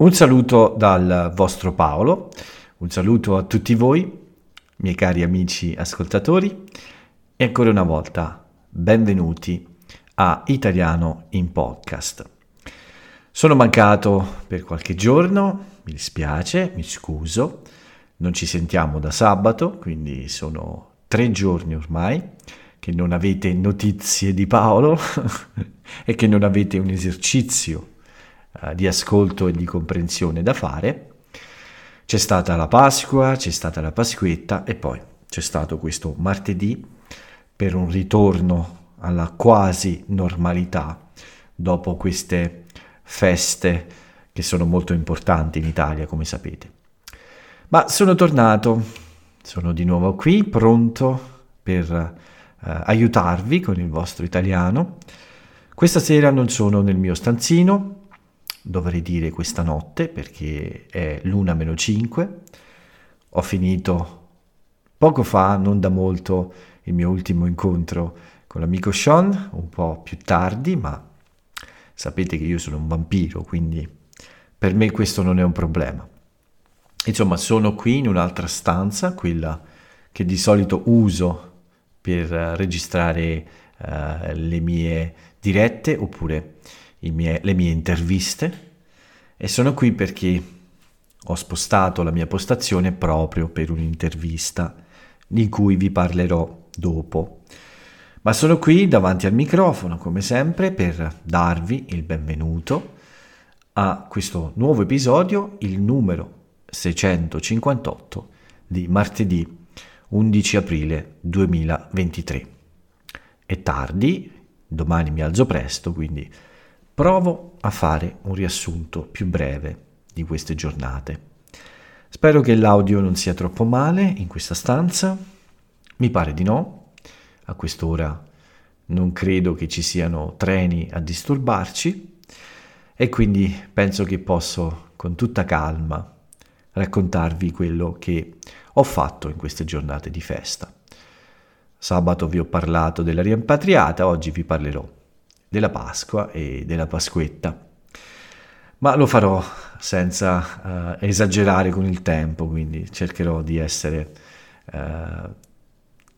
Un saluto dal vostro Paolo, un saluto a tutti voi, miei cari amici ascoltatori, e ancora una volta benvenuti a Italiano in Podcast. Sono mancato per qualche giorno, mi dispiace, mi scuso, non ci sentiamo da sabato, quindi sono tre giorni ormai che non avete notizie di Paolo e che non avete un esercizio eh, di ascolto e di comprensione da fare. C'è stata la Pasqua, c'è stata la Pasquetta e poi c'è stato questo martedì per un ritorno alla quasi normalità dopo queste feste che sono molto importanti in Italia, come sapete. Ma sono tornato, sono di nuovo qui, pronto per eh, aiutarvi con il vostro italiano. Questa sera non sono nel mio stanzino, dovrei dire questa notte perché è l'una meno 5. Ho finito poco fa, non da molto, il mio ultimo incontro con l'amico Sean, un po' più tardi, ma sapete che io sono un vampiro, quindi per me questo non è un problema. Insomma, sono qui in un'altra stanza, quella che di solito uso per registrare uh, le mie dirette oppure mie, le mie interviste e sono qui perché ho spostato la mia postazione proprio per un'intervista di cui vi parlerò dopo. Ma sono qui davanti al microfono, come sempre, per darvi il benvenuto a questo nuovo episodio, il numero 658 di martedì 11 aprile 2023. È tardi, domani mi alzo presto, quindi Provo a fare un riassunto più breve di queste giornate. Spero che l'audio non sia troppo male in questa stanza. Mi pare di no. A quest'ora non credo che ci siano treni a disturbarci e quindi penso che posso con tutta calma raccontarvi quello che ho fatto in queste giornate di festa. Sabato vi ho parlato della rimpatriata, oggi vi parlerò della Pasqua e della Pasquetta. Ma lo farò senza uh, esagerare con il tempo, quindi cercherò di essere, uh,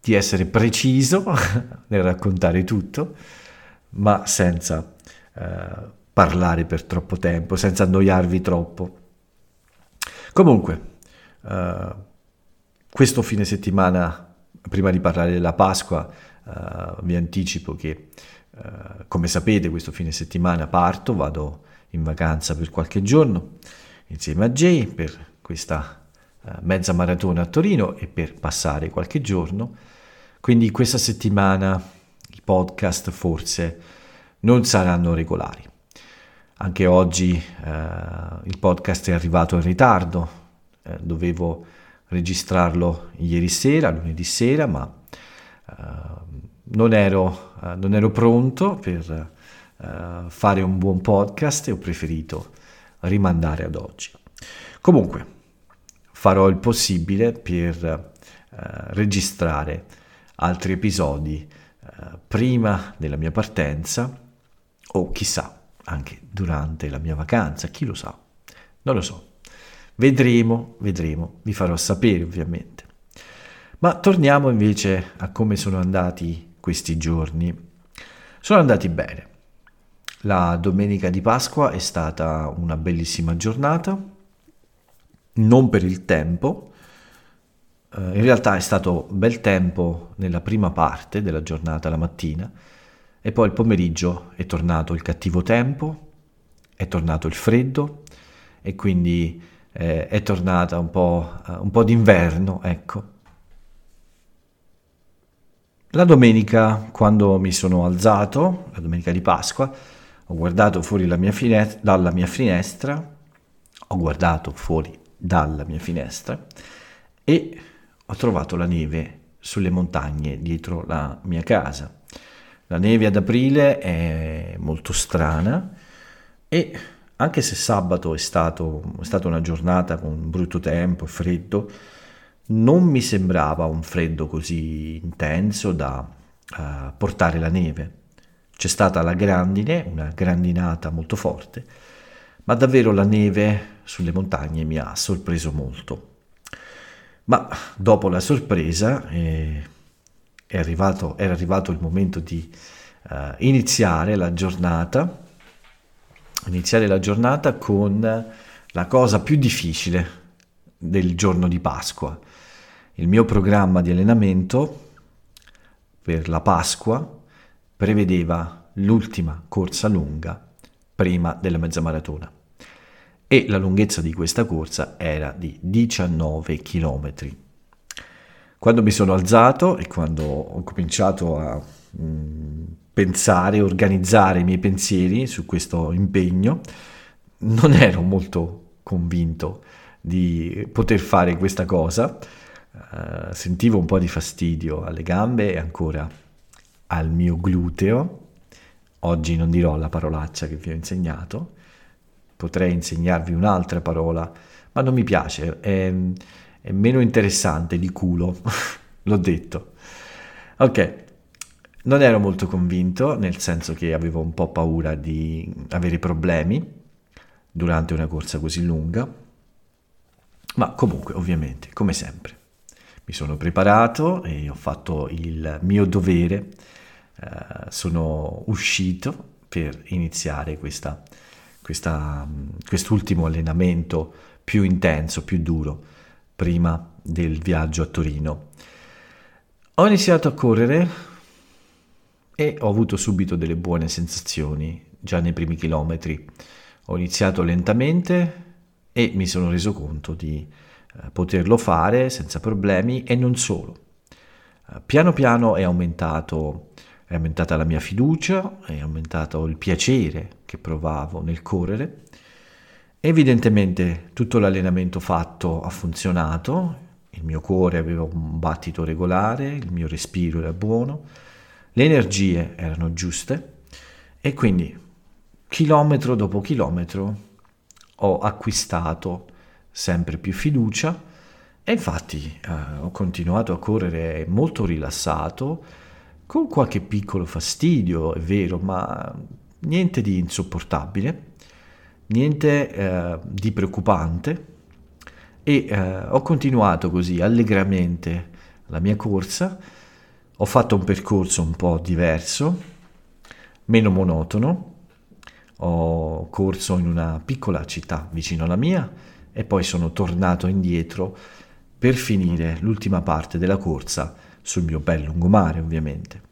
di essere preciso nel raccontare tutto, ma senza uh, parlare per troppo tempo, senza annoiarvi troppo. Comunque, questo fine settimana, prima di parlare della Pasqua, vi anticipo che eh, come sapete questo fine settimana parto, vado in vacanza per qualche giorno insieme a Jay per questa uh, mezza maratona a Torino e per passare qualche giorno. Quindi questa settimana i podcast forse non saranno regolari. Anche oggi uh, il podcast è arrivato in ritardo, dovevo registrarlo ieri sera, lunedì sera, ma non ero, uh, non ero pronto per uh, fare un buon podcast e ho preferito rimandare ad oggi. Comunque, farò il possibile per uh, registrare altri episodi prima della mia partenza o chissà anche durante la mia vacanza, chi lo sa, non lo so. Vedremo, vedremo, vi farò sapere ovviamente. Ma torniamo invece a come sono andati questi giorni sono andati bene. La domenica di Pasqua è stata una bellissima giornata, non per il tempo, eh, in realtà è stato bel tempo nella prima parte della giornata, la mattina, e poi il pomeriggio è tornato il cattivo tempo, è tornato il freddo e quindi eh, è tornata un po', uh, un po' d'inverno, ecco. La domenica, quando mi sono alzato, la domenica di Pasqua, ho guardato fuori mia finestra, dalla mia finestra, ho guardato fuori dalla mia finestra e ho trovato la neve sulle montagne dietro la mia casa. La neve ad aprile è molto strana e anche se sabato è, stato, è stata una giornata con brutto tempo freddo, non mi sembrava un freddo così intenso da uh, portare la neve. C'è stata la grandine, una grandinata molto forte, ma davvero la neve sulle montagne mi ha sorpreso molto. Ma dopo la sorpresa eh, arrivato, era arrivato il momento di uh, iniziare la giornata, iniziare la giornata con la cosa più difficile del giorno di Pasqua. Il mio programma di allenamento per la Pasqua prevedeva l'ultima corsa lunga prima della mezza maratona e la lunghezza di questa corsa era di 19 km. Quando mi sono alzato e quando ho cominciato a mh, mm, pensare, organizzare i miei pensieri su questo impegno, non ero molto convinto di poter fare questa cosa. Uh, sentivo un po' di fastidio alle gambe e ancora al mio gluteo. Oggi non dirò la parolaccia che vi ho insegnato, potrei insegnarvi un'altra parola, ma non mi piace, è, è meno interessante di culo, l'ho detto. Ok, non ero molto convinto, nel senso che avevo un po' paura di avere problemi durante una corsa così lunga, ma comunque, ovviamente, come sempre, mi sono preparato e ho fatto il mio dovere, eh, sono uscito per iniziare questa questa, quest'ultimo allenamento più intenso, più duro, prima del viaggio a Torino. Ho iniziato a correre e ho avuto subito delle buone sensazioni già nei primi chilometri. Ho iniziato lentamente e mi sono reso conto di poterlo fare senza problemi e non solo. Eh, piano piano è aumentato è aumentata la mia fiducia, è aumentato il piacere che provavo nel correre. Evidentemente tutto l'allenamento fatto ha funzionato, il mio cuore aveva un battito regolare, il mio respiro era buono, le energie erano giuste e quindi chilometro dopo chilometro ho acquistato sempre più fiducia. E infatti eh, ho continuato a correre molto rilassato, con qualche piccolo fastidio, è vero, ma niente di insopportabile, niente eh, di preoccupante. E eh, ho continuato così allegramente la mia corsa, ho fatto un percorso un po' diverso, meno monotono, ho corso in una piccola città vicino alla mia e poi sono tornato indietro per finire l'ultima parte della corsa sul mio bel lungomare ovviamente.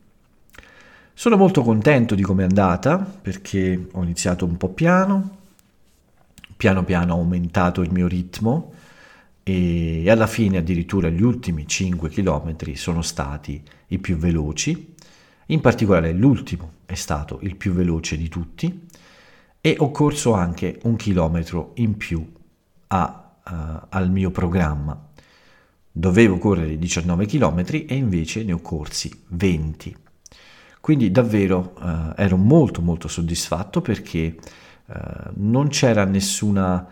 Sono molto contento di come è andata perché ho iniziato un po' piano, piano piano ho aumentato il mio ritmo e alla fine addirittura gli ultimi 5 km sono stati i più veloci, in particolare l'ultimo è stato il più veloce di tutti e ho corso anche un chilometro in più a, uh, al mio programma. Dovevo correre 19 km e invece ne ho corsi 20. Quindi davvero eh, ero molto molto soddisfatto perché eh, non c'era nessuna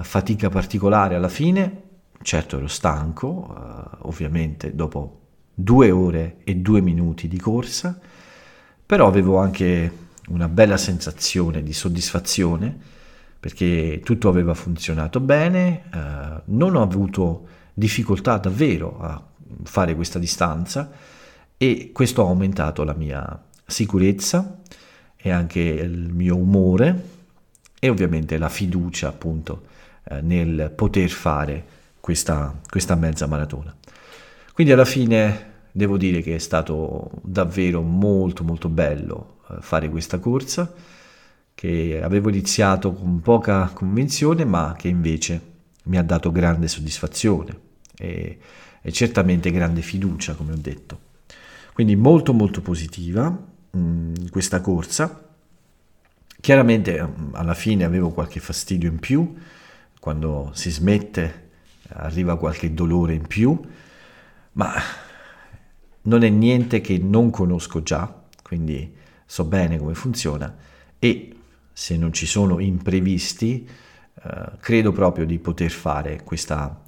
fatica particolare alla fine, certo ero stanco, ovviamente dopo due ore e due minuti di corsa, però avevo anche una bella sensazione di soddisfazione perché tutto aveva funzionato bene, eh, non ho avuto difficoltà davvero a fare questa distanza e questo ha aumentato la mia sicurezza e anche il mio umore e ovviamente la fiducia appunto eh, nel poter fare questa, questa mezza maratona. Quindi alla fine devo dire che è stato davvero molto molto bello eh, fare questa corsa che avevo iniziato con poca convinzione ma che invece mi ha dato grande soddisfazione e, e certamente grande fiducia, come ho detto. Quindi molto molto positiva mh, mm, questa corsa. Chiaramente mm, alla fine avevo qualche fastidio in più, quando si smette arriva qualche dolore in più, ma non è niente che non conosco già, quindi so bene come funziona e se non ci sono imprevisti, eh, credo proprio di poter fare questa,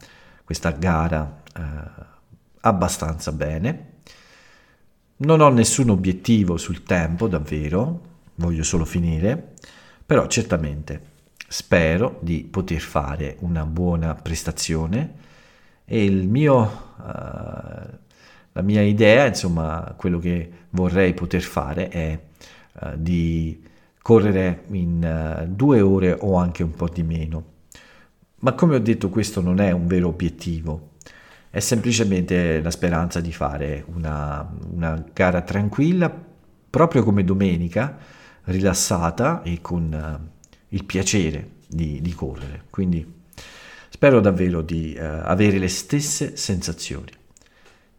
questa gara eh, abbastanza bene. Non ho nessun obiettivo sul tempo, davvero, voglio solo finire, però certamente spero di poter fare una buona prestazione e il mio, uh, la mia idea, insomma, quello che vorrei poter fare è uh, di correre in uh, due ore o anche un po' di meno. Ma come ho detto questo non è un vero obiettivo, è semplicemente la speranza di fare una, una gara tranquilla, proprio come domenica, rilassata e con il piacere di, di correre. Quindi spero davvero di uh, avere le stesse sensazioni.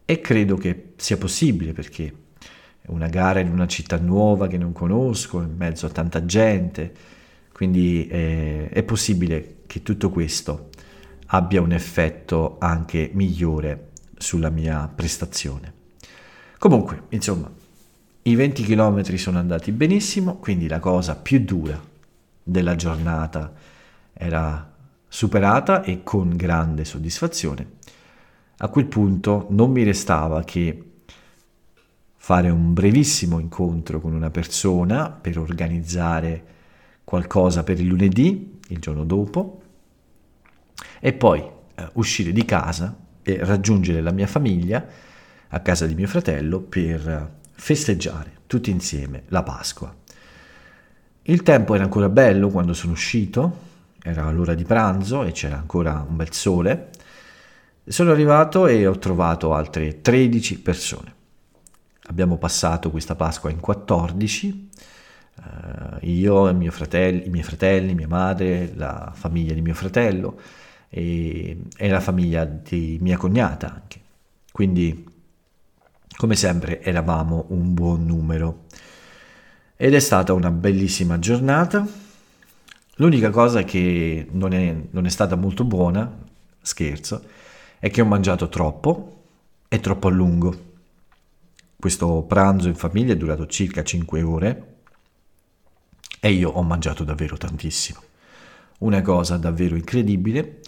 E credo che sia possibile perché una gara in una città nuova che non conosco, in mezzo a tanta gente, quindi eh, è possibile che tutto questo abbia un effetto anche migliore sulla mia prestazione. Comunque, insomma, i 20 km sono andati benissimo, quindi la cosa più dura della giornata era superata e con grande soddisfazione. A quel punto non mi restava che fare un brevissimo incontro con una persona per organizzare qualcosa per il lunedì, il giorno dopo, e poi eh, uscire di casa e raggiungere la mia famiglia a casa di mio fratello per festeggiare tutti insieme la Pasqua. Il tempo era ancora bello quando sono uscito, era l'ora di pranzo e c'era ancora un bel sole. Sono arrivato e ho trovato altre 13 persone. Abbiamo passato questa Pasqua in 14, eh, io, mio fratello, i miei fratelli, mia madre, la famiglia di mio fratello e, e la famiglia di mia cognata anche. Quindi, come sempre, eravamo un buon numero. Ed è stata una bellissima giornata. L'unica cosa che non è, non è stata molto buona, scherzo, è che ho mangiato troppo e troppo a lungo. Questo pranzo in famiglia è durato circa 5 ore e io ho mangiato davvero tantissimo. Una cosa davvero incredibile,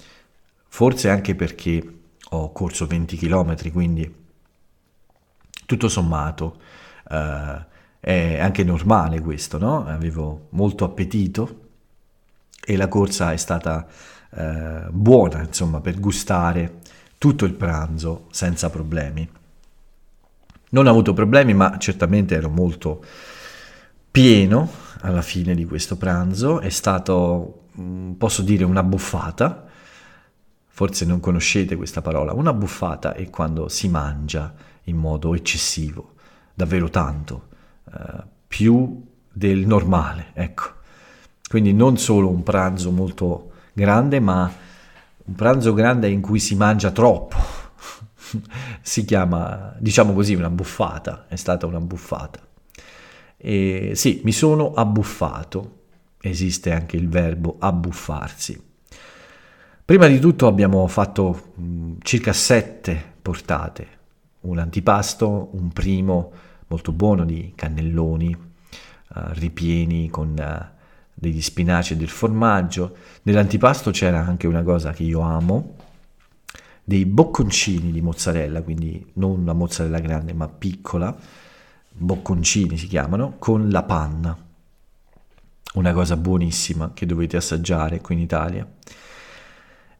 forse anche perché ho corso 20 km, quindi tutto sommato eh, è anche normale questo, no? Avevo molto appetito e la corsa è stata eh, buona, insomma, per gustare tutto il pranzo senza problemi. Non ho avuto problemi, ma certamente ero molto pieno alla fine di questo pranzo. È stato, mm, posso dire, una buffata. Forse non conoscete questa parola. Una buffata è quando si mangia in modo eccessivo, davvero tanto eh, più del normale, ecco. Quindi non solo un pranzo molto grande, ma un pranzo grande in cui si mangia troppo. si chiama, diciamo così, una buffata, è stata una buffata. E sì, mi sono abbuffato, esiste anche il verbo abbuffarsi. Prima di tutto abbiamo fatto mm, circa sette portate, un antipasto, un primo, molto buono di cannelloni, uh, ripieni con uh, degli spinaci e del formaggio. Nell'antipasto c'era anche una cosa che io amo, dei bocconcini di mozzarella, quindi non la mozzarella grande ma piccola, bocconcini si chiamano, con la panna. Una cosa buonissima che dovete assaggiare qui in Italia.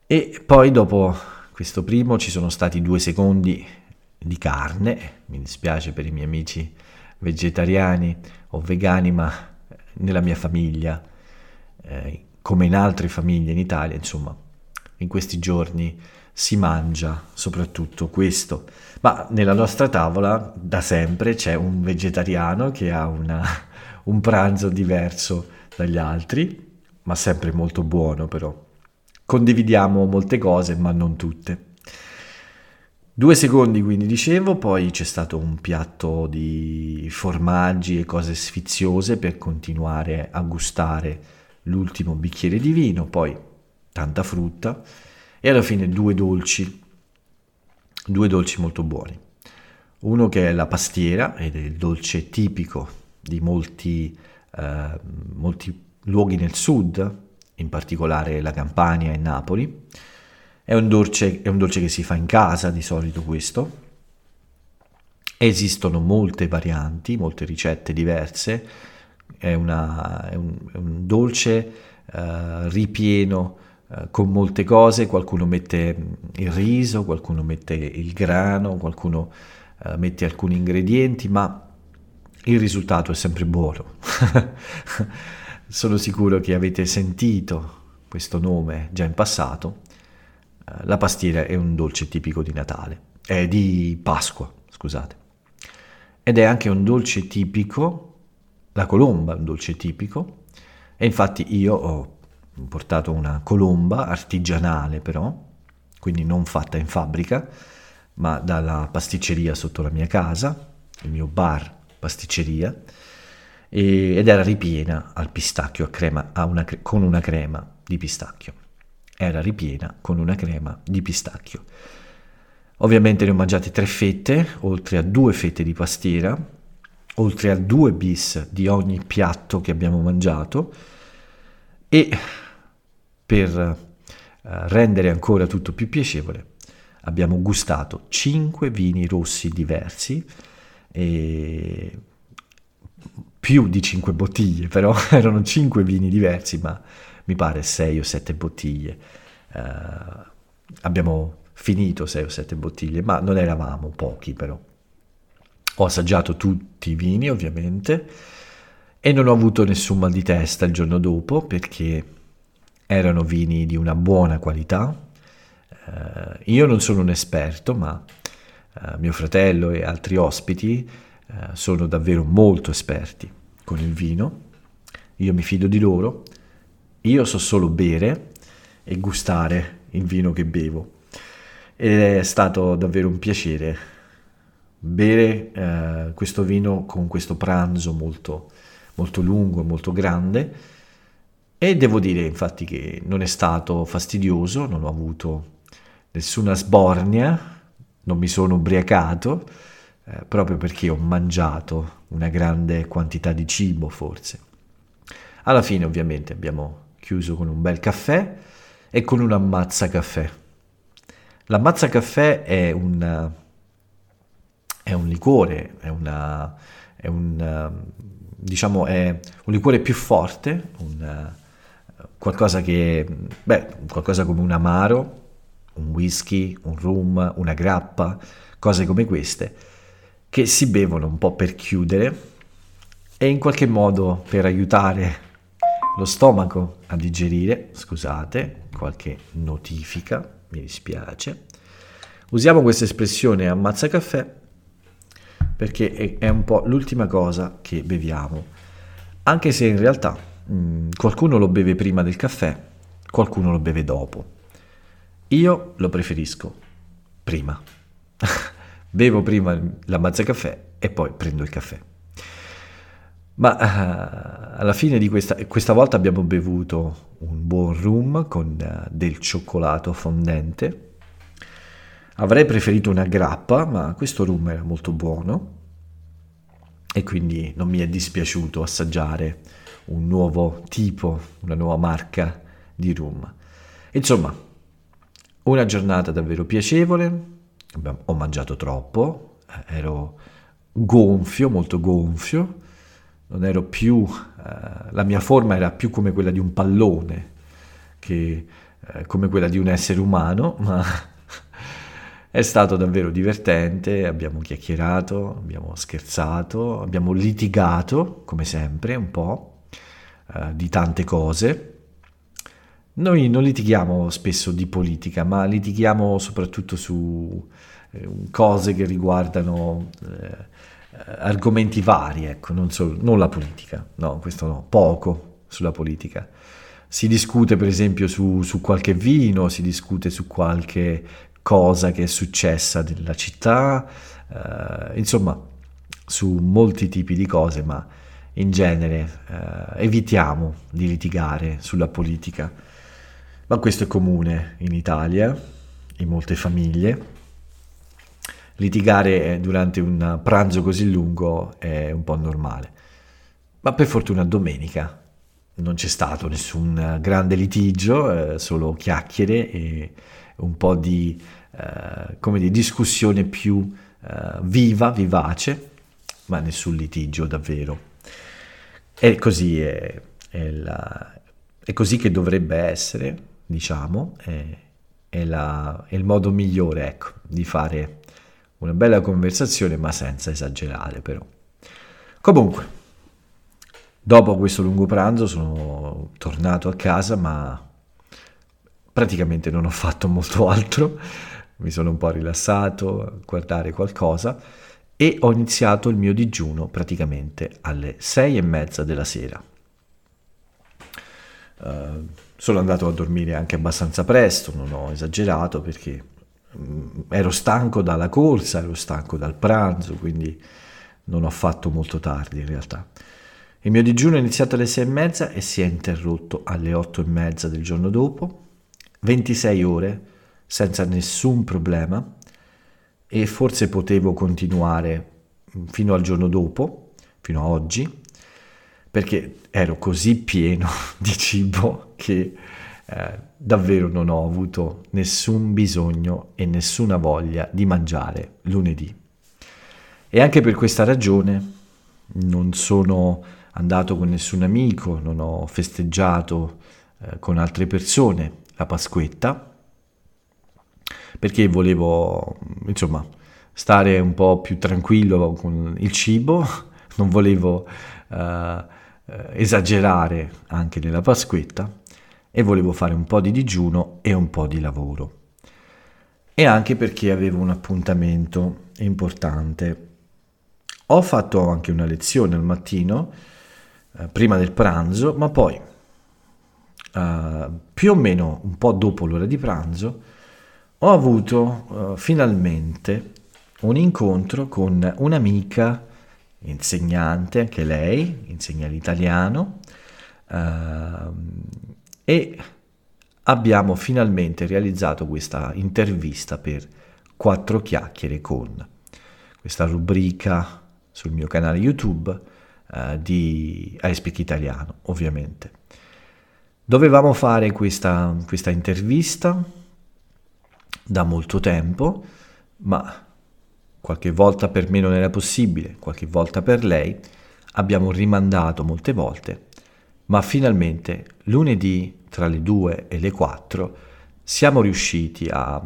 E poi dopo questo primo ci sono stati due secondi di carne, mi dispiace per i miei amici vegetariani o vegani, ma nella mia famiglia, eh, come in altre famiglie in Italia, insomma, in questi giorni si mangia soprattutto questo. Ma nella nostra tavola da sempre c'è un vegetariano che ha una, un pranzo diverso dagli altri, ma sempre molto buono però. Condividiamo molte cose, ma non tutte. Due secondi quindi dicevo, poi c'è stato un piatto di formaggi e cose sfiziose per continuare a gustare l'ultimo bicchiere di vino, poi tanta frutta e alla fine due dolci, due dolci molto buoni. Uno che è la pastiera ed è il dolce tipico di molti, eh, molti luoghi nel sud, in particolare la Campania e Napoli è un, dolce, è un dolce che si fa in casa di solito questo. Esistono molte varianti, molte ricette diverse. È, una, è, un, è un, dolce eh, ripieno con molte cose, qualcuno mette mm, il riso, qualcuno mette il grano, qualcuno eh, mette alcuni ingredienti, ma il risultato è sempre buono. Sono sicuro che avete sentito questo nome già in passato. Eh, la pastiera è un dolce tipico di Natale, è di Pasqua, scusate. Ed è anche un dolce tipico, la colomba è un dolce tipico, e infatti io ho portato una colomba artigianale però, quindi non fatta in fabbrica, ma dalla pasticceria sotto la mia casa, il mio bar pasticceria, e, ed era ripiena al pistacchio a crema, a una, con una crema di pistacchio. Era ripiena con una crema di pistacchio. Ovviamente ne ho mangiate tre fette, oltre a due fette di pastiera, oltre a due bis di ogni piatto che abbiamo mangiato e per eh, rendere ancora tutto più piacevole abbiamo gustato cinque vini rossi diversi più di cinque bottiglie, però erano cinque vini diversi, ma mi pare sei o sette bottiglie. Uh, abbiamo finito sei o sette bottiglie, ma non eravamo pochi però. Ho assaggiato tutti i vini ovviamente e non ho avuto nessun mal di testa il giorno dopo perché erano vini di una buona qualità. Uh, io non sono un esperto, ma uh, mio fratello e altri ospiti uh, sono davvero molto esperti con il vino. Io mi fido di loro. Io so solo bere e gustare il vino che bevo. Ed è stato davvero un piacere bere questo vino con questo pranzo molto, molto lungo, molto grande e devo dire infatti che non è stato fastidioso, non ho avuto nessuna sbornia, non mi sono ubriacato, eh, proprio perché ho mangiato una grande quantità di cibo forse. Alla fine ovviamente abbiamo chiuso con un bel caffè e con un ammazza caffè. L'ammazza caffè è un, è un liquore, è, una, è un, diciamo, è un liquore più forte, un, qualcosa che, beh, qualcosa come un amaro, un whisky, un rum, una grappa, cose come queste, che si bevono un po' per chiudere e in qualche modo per aiutare lo stomaco a digerire, scusate, qualche notifica, mi dispiace. Usiamo questa espressione ammazza caffè perché è un po' l'ultima cosa che beviamo, anche se in realtà Mm, qualcuno lo beve prima del caffè, qualcuno lo beve dopo. Io lo preferisco prima. Bevo prima la mazza caffè e poi prendo il caffè. Ma uh, alla fine di questa, questa volta abbiamo bevuto un buon rum con uh, del cioccolato fondente. Avrei preferito una grappa, ma questo rum era molto buono e quindi non mi è dispiaciuto assaggiare un nuovo tipo, una nuova marca di rum. Insomma, una giornata davvero piacevole, ho mangiato troppo, eh, ero gonfio, molto gonfio, non ero più, eh, la mia forma era più come quella di un pallone che eh, come quella di un essere umano, ma è stato davvero divertente, abbiamo chiacchierato, abbiamo scherzato, abbiamo litigato, come sempre, un po', eh, di tante cose. Noi non litighiamo spesso di politica, ma litighiamo soprattutto su eh, cose che riguardano eh, argomenti vari, ecco, non, solo, non la politica, no, questo no, poco sulla politica. Si discute per esempio su, su qualche vino, si discute su qualche cosa che è successa nella città, eh, insomma su molti tipi di cose, ma in genere eh, evitiamo di litigare sulla politica, ma questo è comune in Italia, in molte famiglie. Litigare durante un pranzo così lungo è un po' normale, ma per fortuna domenica non c'è stato nessun grande litigio, eh, solo chiacchiere e un po' di eh, come di discussione più eh, viva, vivace, ma nessun litigio davvero. E così è, è, la, è così che dovrebbe essere, diciamo, è, è, la, il modo migliore ecco, di fare una bella conversazione, ma senza esagerare però. Comunque, dopo questo lungo pranzo sono tornato a casa, ma praticamente non ho fatto molto altro, mi sono un po' rilassato a guardare qualcosa e ho iniziato il mio digiuno praticamente alle sei e mezza della sera. Uh, sono andato a dormire anche abbastanza presto, non ho esagerato perché um, ero stanco dalla corsa, ero stanco dal pranzo, quindi non ho fatto molto tardi in realtà. Il mio digiuno è iniziato alle sei e mezza e si è interrotto alle otto e mezza del giorno dopo, 26 ore senza nessun problema e forse potevo continuare fino al giorno dopo, fino a oggi, perché ero così pieno di cibo che eh, davvero non ho avuto nessun bisogno e nessuna voglia di mangiare lunedì. E anche per questa ragione non sono andato con nessun amico, non ho festeggiato eh, con altre persone la Pasquetta, perché volevo, insomma, stare un po' più tranquillo con il cibo, non volevo eh, esagerare anche nella Pasquetta e volevo fare un po' di digiuno e un po' di lavoro. E anche perché avevo un appuntamento importante. Ho fatto anche una lezione al mattino, eh, prima del pranzo, ma poi, eh, più o meno un po' dopo l'ora di pranzo, ho avuto eh, finalmente un incontro con un'amica insegnante, anche lei, insegna l'italiano, eh, e abbiamo finalmente realizzato questa intervista per quattro chiacchiere con questa rubrica sul mio canale YouTube eh, di I Speak Italiano, ovviamente. Dovevamo fare questa, questa intervista da molto tempo, ma qualche volta per me non era possibile, qualche volta per lei, abbiamo rimandato molte volte, ma finalmente lunedì tra le 2 e le 4 siamo riusciti a, a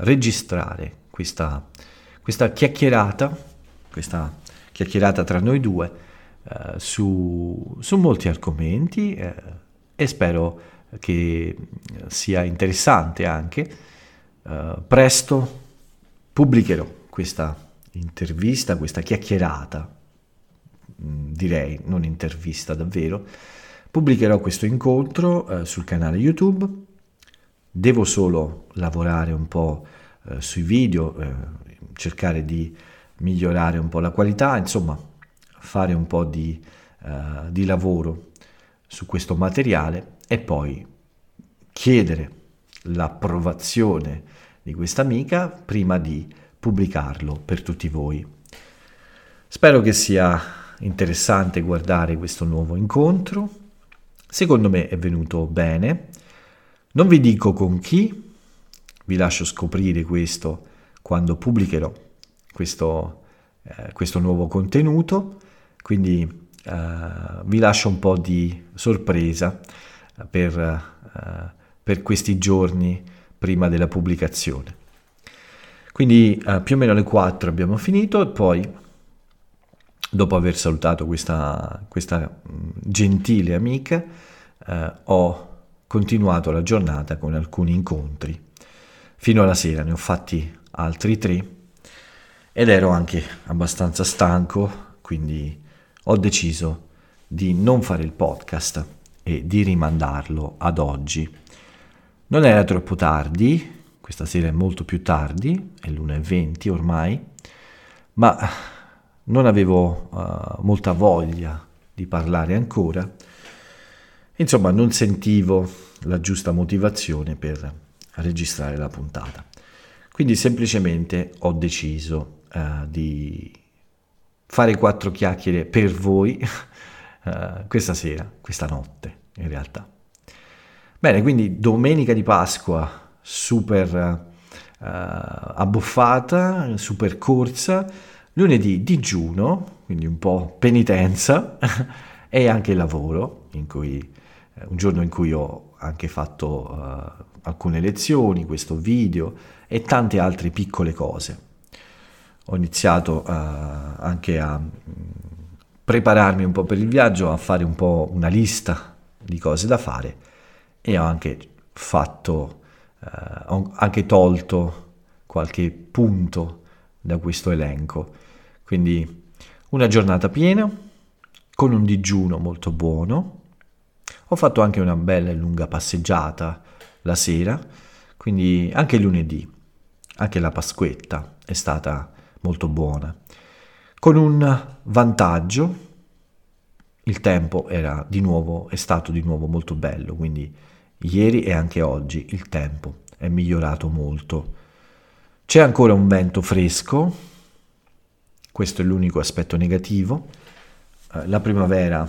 registrare questa, questa, chiacchierata, questa chiacchierata tra noi due eh, su, su, molti argomenti eh, e spero che sia interessante anche. Eh, presto pubblicherò questa intervista, questa chiacchierata, mm, direi, non intervista davvero, pubblicherò questo incontro eh, sul canale YouTube. Devo solo lavorare un po' eh, sui video, eh, cercare di migliorare un po' la qualità, insomma, fare un po' di, uh, di lavoro su questo materiale e poi chiedere l'approvazione di questa amica prima di pubblicarlo per tutti voi. Spero che sia interessante guardare questo nuovo incontro. Secondo me è venuto bene. Non vi dico con chi, vi lascio scoprire questo quando pubblicherò questo, eh, questo nuovo contenuto, quindi eh, vi lascio un po' di sorpresa per, eh, per questi giorni prima della pubblicazione. Quindi eh, più o meno alle 4 abbiamo finito e poi, dopo aver salutato questa, questa gentile amica, eh, ho continuato la giornata con alcuni incontri. Fino alla sera ne ho fatti altri tre ed ero anche abbastanza stanco, quindi ho deciso di non fare il podcast e di rimandarlo ad oggi. Non era troppo tardi, questa sera è molto più tardi, è l'1.20 ormai, ma non avevo uh, molta voglia di parlare ancora. Insomma, non sentivo la giusta motivazione per registrare la puntata. Quindi semplicemente ho deciso uh, di fare quattro chiacchiere per voi uh, questa sera, questa notte in realtà. Bene, quindi domenica di Pasqua super uh, abbuffata, super corsa, lunedì digiuno, quindi un po' penitenza, e anche lavoro, in cui eh, un giorno in cui ho anche fatto uh, alcune lezioni, questo video e tante altre piccole cose. Ho iniziato uh, anche a mm, prepararmi un po' per il viaggio, a fare un po' una lista di cose da fare e ho anche fatto, uh, ho anche tolto qualche punto da questo elenco. Quindi una giornata piena, con un digiuno molto buono. Ho fatto anche una bella e lunga passeggiata la sera, quindi anche lunedì, anche la Pasquetta è stata molto buona. Con un vantaggio, il tempo era di nuovo, è stato di nuovo molto bello, quindi ieri e anche oggi il tempo è migliorato molto. C'è ancora un vento fresco, questo è l'unico aspetto negativo. Eh, la primavera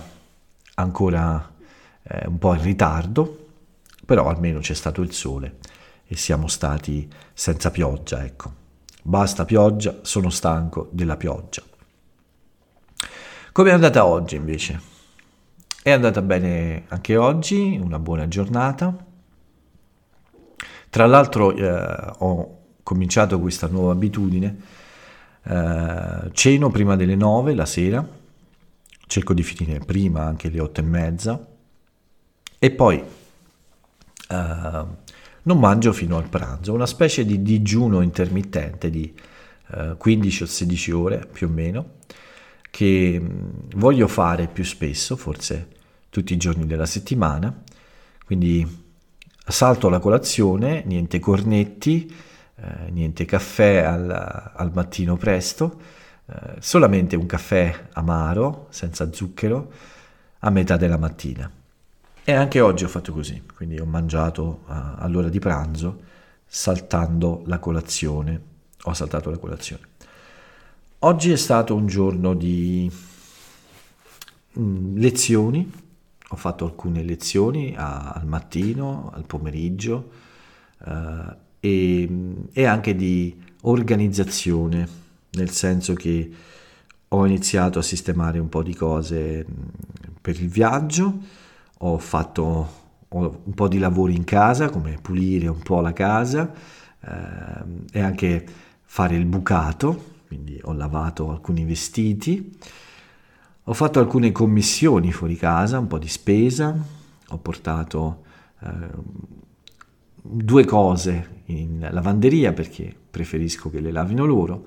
ancora eh, un po' in ritardo, però almeno c'è stato il sole e siamo stati senza pioggia, ecco. Basta pioggia, sono stanco della pioggia. Come è andata oggi invece? È andata bene anche oggi, una buona giornata. Tra l'altro eh, ho cominciato questa nuova abitudine, eh, ceno prima delle 9 la sera, cerco di finire prima anche le 8 e mezza e poi uh, non mangio fino al pranzo, una specie di digiuno intermittente di uh, eh, 15 o 16 ore più o meno, che um, voglio fare più spesso, forse tutti i giorni della settimana, quindi salto la colazione, niente cornetti, eh, niente caffè al, al mattino presto, eh, solamente un caffè amaro, senza zucchero, a metà della mattina. E anche oggi ho fatto così, quindi ho mangiato uh, all'ora di pranzo saltando la colazione. Ho saltato la colazione. Oggi è stato un giorno di mm, lezioni, ho fatto alcune lezioni a, al mattino, al pomeriggio uh, e, e anche di organizzazione, nel senso che ho iniziato a sistemare un po' di cose mm, per il viaggio. Ho fatto ho un po' di lavori in casa, come pulire un po' la casa eh, e anche fare il bucato, quindi ho lavato alcuni vestiti, ho fatto alcune commissioni fuori casa, un po' di spesa, ho portato eh, due cose in lavanderia perché preferisco che le lavino loro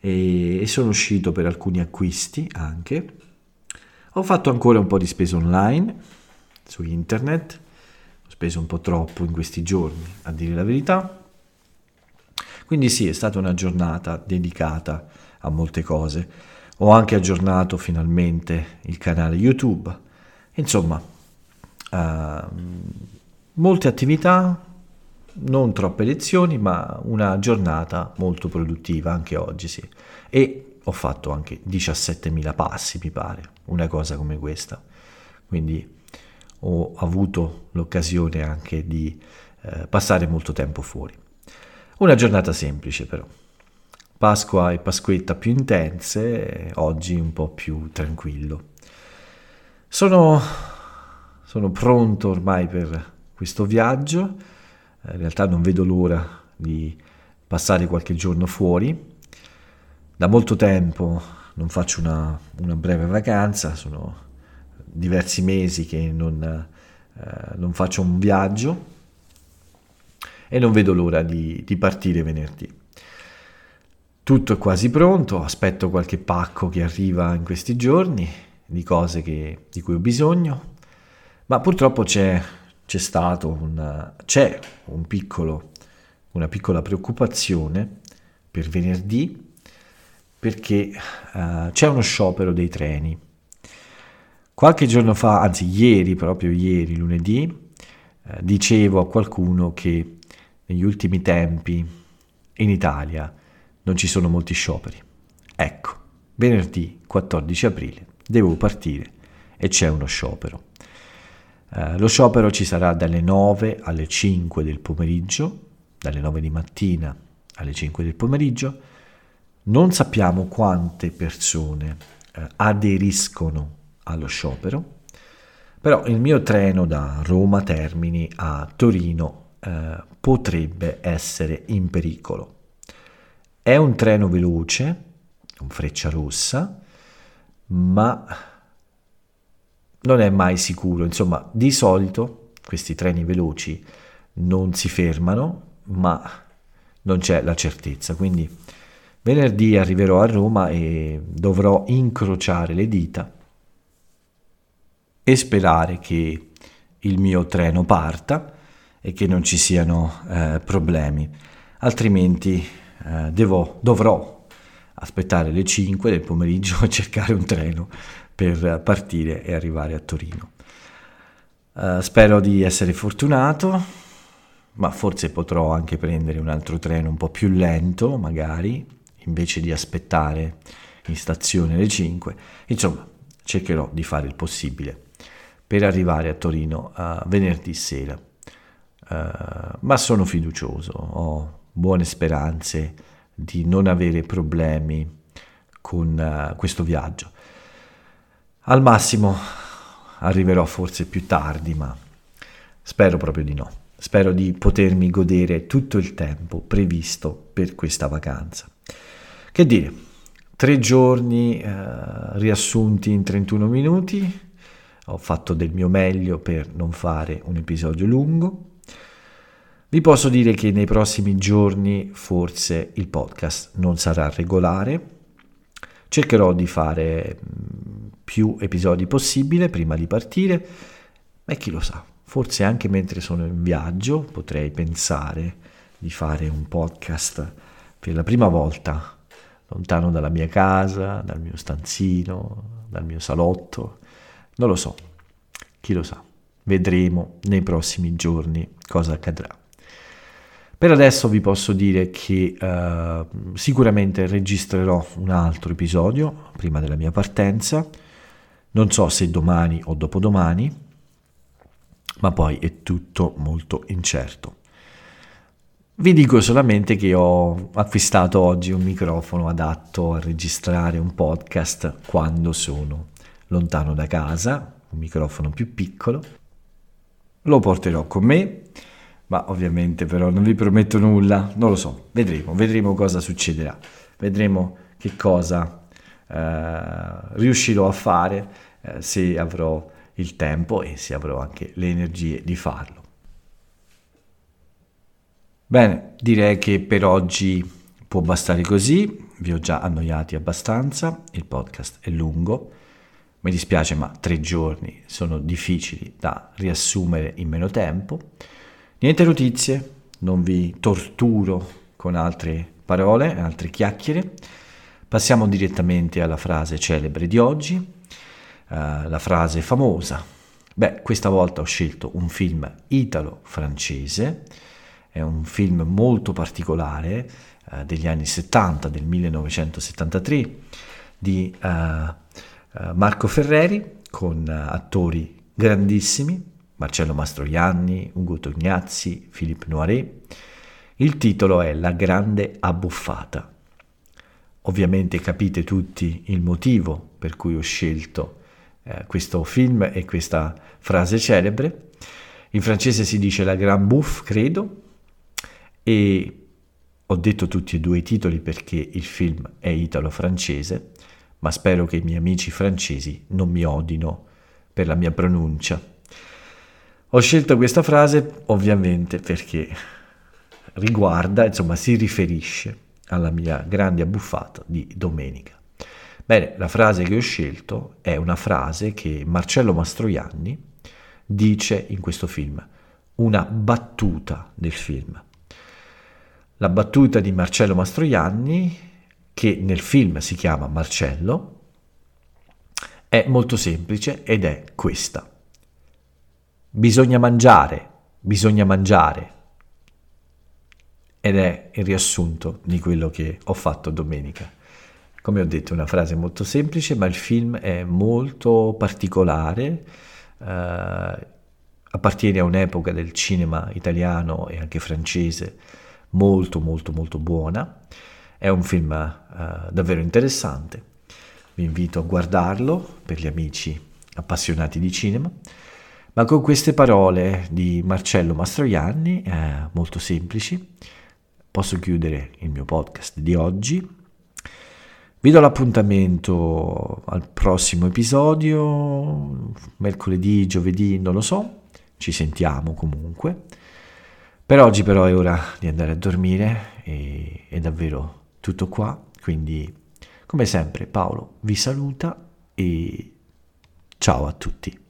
e, e sono uscito per alcuni acquisti anche. Ho fatto ancora un po' di spesa online su internet, ho speso un po' troppo in questi giorni, a dire la verità. Quindi sì, è stata una giornata dedicata a molte cose. Ho anche aggiornato finalmente il canale YouTube. Insomma, uh, molte attività, non troppe lezioni, ma una giornata molto produttiva anche oggi, sì. E ho fatto anche 17.000 passi, mi pare, una cosa come questa. Quindi ho avuto l'occasione anche di eh, passare molto tempo fuori. Una giornata semplice però. Pasqua e Pasquetta più intense, oggi un po' più tranquillo. Sono, sono pronto ormai per questo viaggio, in realtà non vedo l'ora di passare qualche giorno fuori. Da molto tempo non faccio una, una breve vacanza, sono diversi mesi che non, eh, non faccio un viaggio e non vedo l'ora di, di partire venerdì. Tutto è quasi pronto, aspetto qualche pacco che arriva in questi giorni di cose che, di cui ho bisogno, ma purtroppo c'è, c'è stato una, c'è un piccolo, una piccola preoccupazione per venerdì perché uh, c'è uno sciopero dei treni. Qualche giorno fa, anzi ieri, proprio ieri, lunedì, eh, dicevo a qualcuno che negli ultimi tempi in Italia non ci sono molti scioperi. Ecco, venerdì 14 aprile devo partire e c'è uno sciopero. Eh, lo sciopero ci sarà dalle 9 alle 5 del pomeriggio, dalle 9 di mattina alle 5 del pomeriggio. Non sappiamo quante persone eh, aderiscono allo sciopero, Però il mio treno da Roma Termini a Torino eh, potrebbe essere in pericolo. È un treno veloce, un freccia rossa, ma non è mai sicuro. Insomma, di solito questi treni veloci non si fermano, ma non c'è la certezza. Quindi venerdì arriverò a Roma e dovrò incrociare le dita e sperare che il mio treno parta e che non ci siano eh, problemi. Altrimenti eh, devo, dovrò aspettare le 5 del pomeriggio e cercare un treno per partire e arrivare a Torino. Uh, spero di essere fortunato, ma forse potrò anche prendere un altro treno un po' più lento, magari, invece di aspettare in stazione le 5. Insomma, cercherò di fare il possibile per arrivare a Torino uh, venerdì sera. Uh, ma sono fiducioso, ho buone speranze di non avere problemi con questo viaggio. Al massimo arriverò forse più tardi, ma spero proprio di no. Spero di potermi godere tutto il tempo previsto per questa vacanza. Che dire, tre giorni eh, riassunti in 31 minuti, ho fatto del mio meglio per non fare un episodio lungo. Vi posso dire che nei prossimi giorni forse il podcast non sarà regolare. Cercherò di fare più episodi possibile prima di partire e chi lo sa, forse anche mentre sono in viaggio potrei pensare di fare un podcast per la prima volta lontano dalla mia casa, dal mio stanzino, dal mio salotto, non lo so, chi lo sa, vedremo nei prossimi giorni cosa accadrà. Per adesso vi posso dire che uh, sicuramente registrerò un altro episodio prima della mia partenza non so se domani o dopodomani, ma poi è tutto molto incerto. Vi dico solamente che ho acquistato oggi un microfono adatto a registrare un podcast quando sono lontano da casa, un microfono più piccolo. Lo porterò con me, ma ovviamente però non vi prometto nulla, non lo so, vedremo, vedremo cosa succederà, vedremo che cosa eh, riuscirò a fare eh, se avrò il tempo e se avrò anche le energie di farlo. Bene, direi che per oggi può bastare così, vi ho già annoiati abbastanza, il podcast è lungo, mi dispiace ma tre giorni sono difficili da riassumere in meno tempo. Niente notizie, non vi torturo con altre parole, altre chiacchiere. Passiamo direttamente alla frase celebre di oggi, uh, la frase famosa. Beh, questa volta ho scelto un film italo-francese, è un film molto particolare uh, degli anni 70, del 1973, di uh, Marco Ferreri, con attori grandissimi, Marcello Mastroianni, Ugo Tognazzi, Philippe Noiret. Il titolo è La grande abbuffata. Ovviamente capite tutti il motivo per cui ho scelto eh, questo film e questa frase celebre. In francese si dice la Grand Bouffe, credo, e ho detto tutti e due i titoli perché il film è italo-francese, ma spero che i miei amici francesi non mi odino per la mia pronuncia. Ho scelto questa frase ovviamente perché riguarda, insomma, si riferisce alla mia grande abbuffata di domenica. Bene, la frase che ho scelto è una frase che Marcello Mastroianni dice in questo film, una battuta del film. La battuta di Marcello Mastroianni, che nel film si chiama Marcello, è molto semplice ed è questa. Bisogna mangiare, bisogna mangiare, ed è il riassunto di quello che ho fatto domenica. Come ho detto, è una frase molto semplice, ma il film è molto particolare, eh, appartiene a un'epoca del cinema italiano e anche francese molto molto molto buona. È un film eh, davvero interessante. Vi invito a guardarlo per gli amici appassionati di cinema. Ma con queste parole di Marcello Mastroianni, eh, molto semplici, posso chiudere il mio podcast di oggi. Vi do l'appuntamento al prossimo episodio, mercoledì, giovedì, non lo so, ci sentiamo comunque. Per oggi però è ora di andare a dormire e è davvero tutto qua, quindi come sempre Paolo vi saluta e ciao a tutti.